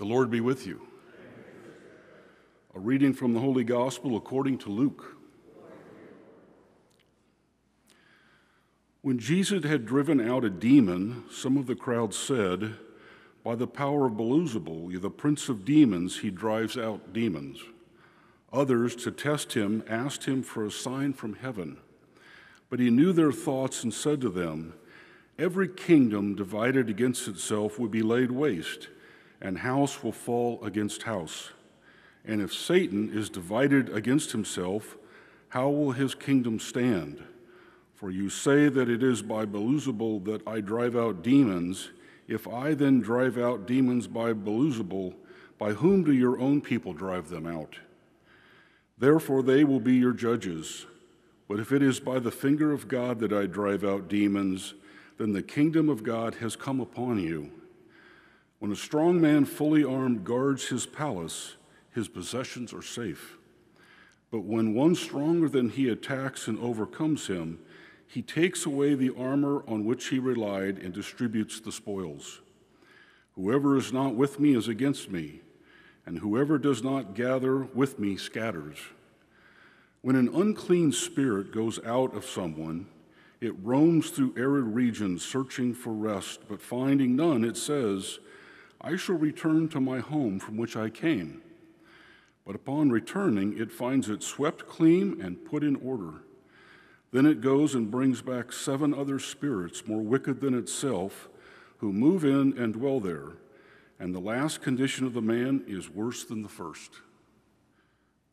The Lord be with you. A reading from the Holy Gospel according to Luke. When Jesus had driven out a demon, some of the crowd said, By the power of Beelzebul, the prince of demons, he drives out demons. Others, to test him, asked him for a sign from heaven. But he knew their thoughts and said to them, Every kingdom divided against itself will be laid waste, and house will fall against house. And if Satan is divided against himself, how will his kingdom stand? For you say that it is by Beelzebul that I drive out demons. If I then drive out demons by Beelzebul, by whom do your own people drive them out? Therefore they will be your judges. But if it is by the finger of God that I drive out demons, then the kingdom of God has come upon you. When a strong man fully armed guards his palace, his possessions are safe. But when one stronger than he attacks and overcomes him, he takes away the armor on which he relied and distributes the spoils. Whoever is not with me is against me, and whoever does not gather with me scatters. When an unclean spirit goes out of someone, it roams through arid regions searching for rest, but finding none, it says, I shall return to my home from which I came. But upon returning, it finds it swept clean and put in order. Then it goes and brings back seven other spirits more wicked than itself, who move in and dwell there. And the last condition of the man is worse than the first.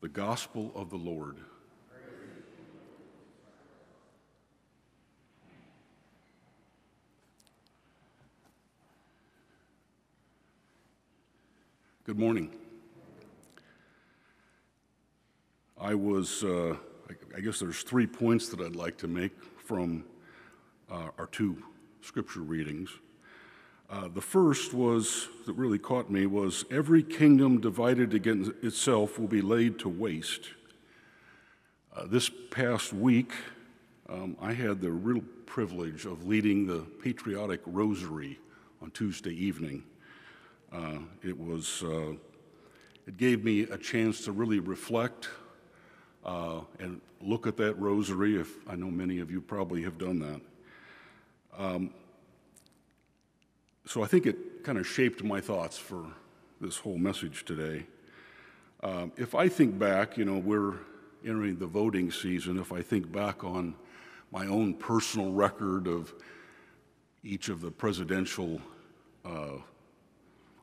The gospel of the Lord. Good morning. I was, uh, I guess there's three points that I'd like to make from uh, our two scripture readings. Uh, the first was, that really caught me, was every kingdom divided against itself will be laid to waste. Uh, this past week, um, I had the real privilege of leading the patriotic rosary on Tuesday evening. Uh, it was, uh, it gave me a chance to really reflect uh, and look at that rosary. If I know many of you probably have done that. Um, so I think it kind of shaped my thoughts for this whole message today. Um, if I think back, you know, we're entering the voting season. If I think back on my own personal record of each of the presidential uh,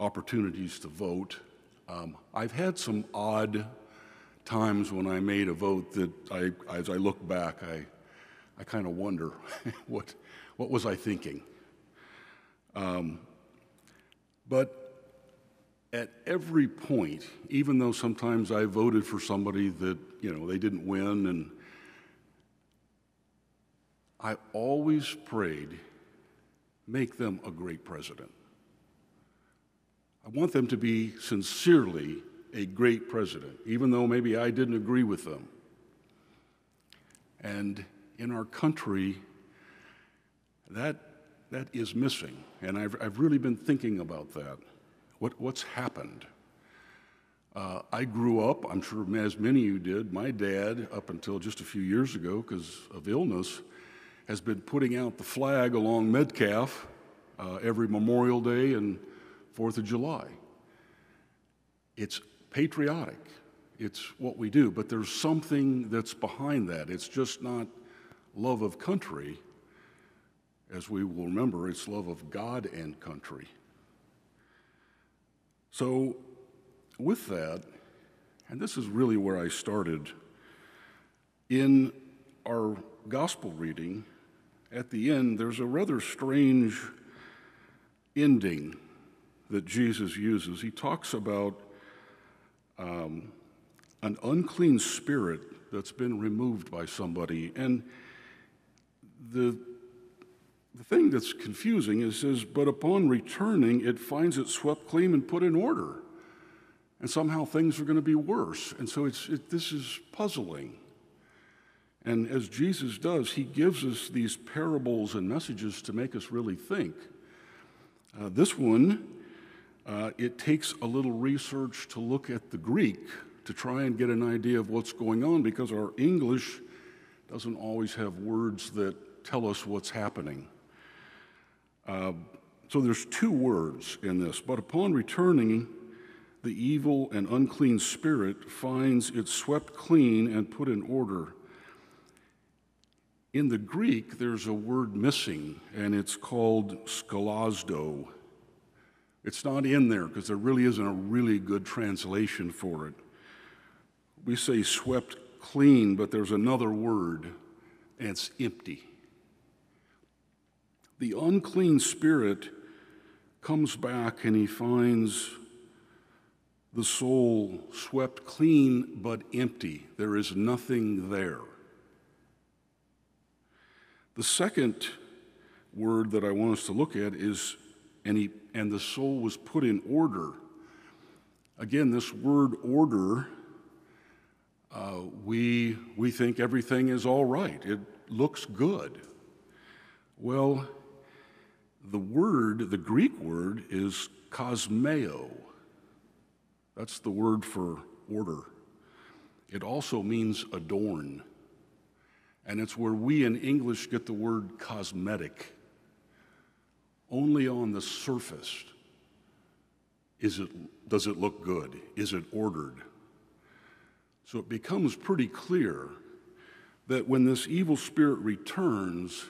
opportunities to vote. Um, I've had some odd times when I made a vote that I, as I look back, I, I kind of wonder what, what was I thinking? Um, but at every point, even though sometimes I voted for somebody that, you know, they didn't win, and I always prayed, make them a great president. I want them to be sincerely a great president, even though maybe I didn't agree with them. And in our country, that, that is missing. And I've, I've really been thinking about that. What, what's happened? Uh, I grew up, I'm sure as many of you did, my dad, up until just a few years ago, because of illness, has been putting out the flag along Metcalf uh, every Memorial Day and Fourth of July. It's patriotic, it's what we do, but there's something that's behind that. It's just not love of country. As we will remember, it's love of God and country. So, with that, and this is really where I started, in our gospel reading, at the end, there's a rather strange ending that Jesus uses. He talks about um, an unclean spirit that's been removed by somebody. And the, the thing that's confusing is, says, but upon returning, it finds it swept clean and put in order. And somehow things are going to be worse. And so it's, it, this is puzzling. And as Jesus does, he gives us these parables and messages to make us really think. Uh, this one uh, it takes a little research to look at the Greek to try and get an idea of what's going on because our English doesn't always have words that tell us what's happening. Uh, so there's two words in this. But upon returning, the evil and unclean spirit finds it swept clean and put in order. In the Greek, there's a word missing, and it's called scholazdo. It's not in there because there really isn't a really good translation for it. We say swept clean, but there's another word, and it's empty. The unclean spirit comes back and he finds the soul swept clean but empty. There is nothing there. The second word that I want us to look at is, and, he, and the soul was put in order. Again, this word order, uh, we, we think everything is all right, it looks good. Well, the word, the Greek word, is kosmeo. That's the word for order. It also means adorn. And it's where we in English get the word cosmetic. Only on the surface is it, does it look good? Is it ordered? So it becomes pretty clear that when this evil spirit returns,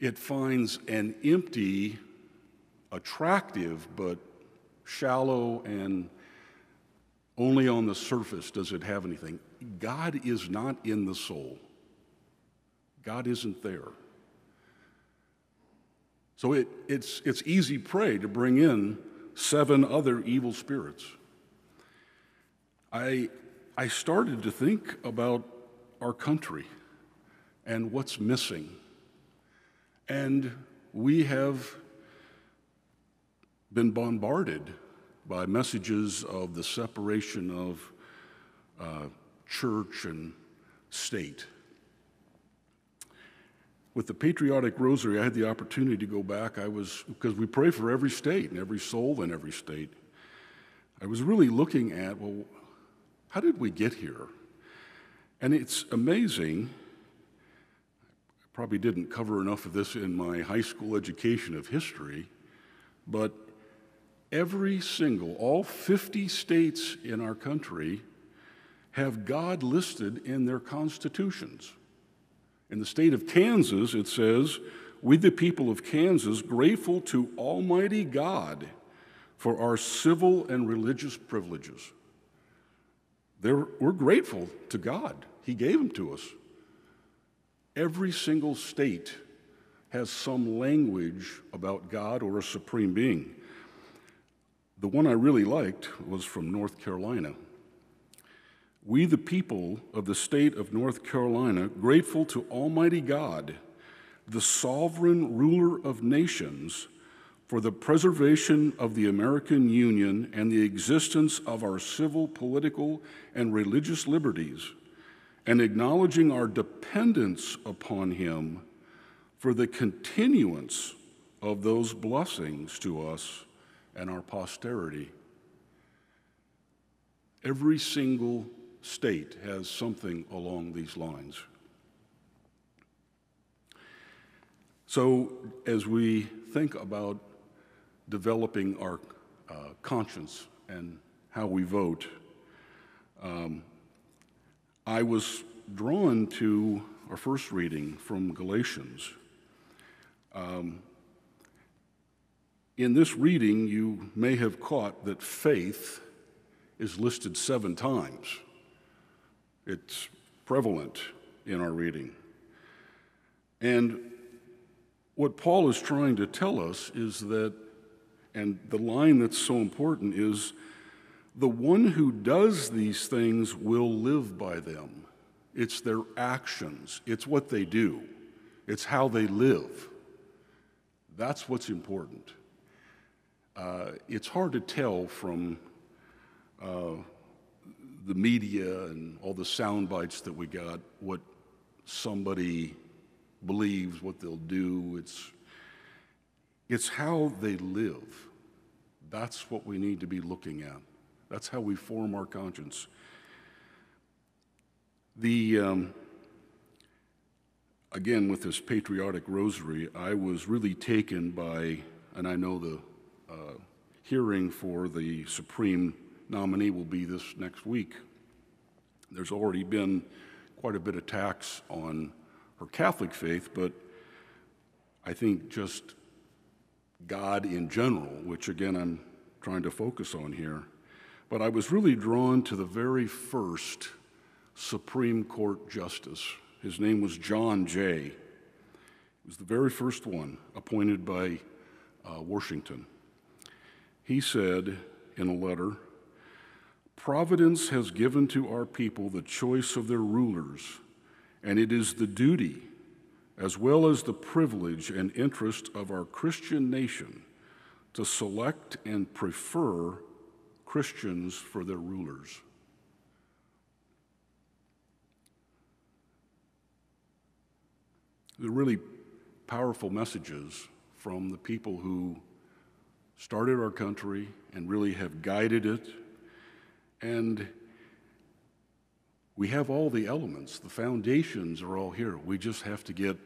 it finds an empty, attractive, but shallow and only on the surface does it have anything. God is not in the soul, God isn't there. So it, it's, it's easy prey to bring in seven other evil spirits. I, I started to think about our country and what's missing. And we have been bombarded by messages of the separation of uh, church and state. With the Patriotic Rosary, I had the opportunity to go back. I was, because we pray for every state and every soul in every state. I was really looking at, well, how did we get here? And it's amazing I probably didn't cover enough of this in my high school education of history, but every single, all 50 states in our country have God listed in their constitutions. In the state of Kansas, it says, We, the people of Kansas, grateful to Almighty God for our civil and religious privileges. They're, we're grateful to God. He gave them to us. Every single state has some language about God or a supreme being. The one I really liked was from North Carolina. We, the people of the state of North Carolina, grateful to Almighty God, the sovereign ruler of nations, for the preservation of the American Union and the existence of our civil, political, and religious liberties and acknowledging our dependence upon Him for the continuance of those blessings to us and our posterity. Every single state has something along these lines. So, as we think about developing our uh, conscience and how we vote, um, I was drawn to our first reading from Galatians. Um, in this reading, you may have caught that faith is listed seven times. It's prevalent in our reading. And what Paul is trying to tell us is that, and the line that's so important is the one who does these things will live by them. It's their actions, it's what they do, it's how they live. That's what's important. Uh, it's hard to tell from uh, the media and all the sound bites that we got what somebody believes, what they'll do. It's, it's how they live. That's what we need to be looking at. That's how we form our conscience. The, um, again, with this patriotic rosary, I was really taken by, and I know the uh, hearing for the Supreme nominee will be this next week. There's already been quite a bit of tax on her Catholic faith, but I think just God in general, which again I'm trying to focus on here. But I was really drawn to the very first Supreme Court justice. His name was John Jay. He was the very first one appointed by uh, Washington. He said in a letter, Providence has given to our people the choice of their rulers, and it is the duty, as well as the privilege and interest of our Christian nation, to select and prefer Christians for their rulers. The really powerful messages from the people who started our country and really have guided it. And we have all the elements, the foundations are all here. We just have to get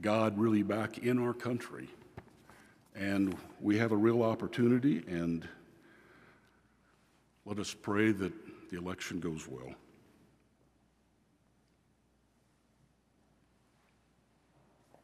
God really back in our country. And we have a real opportunity, and let us pray that the election goes well.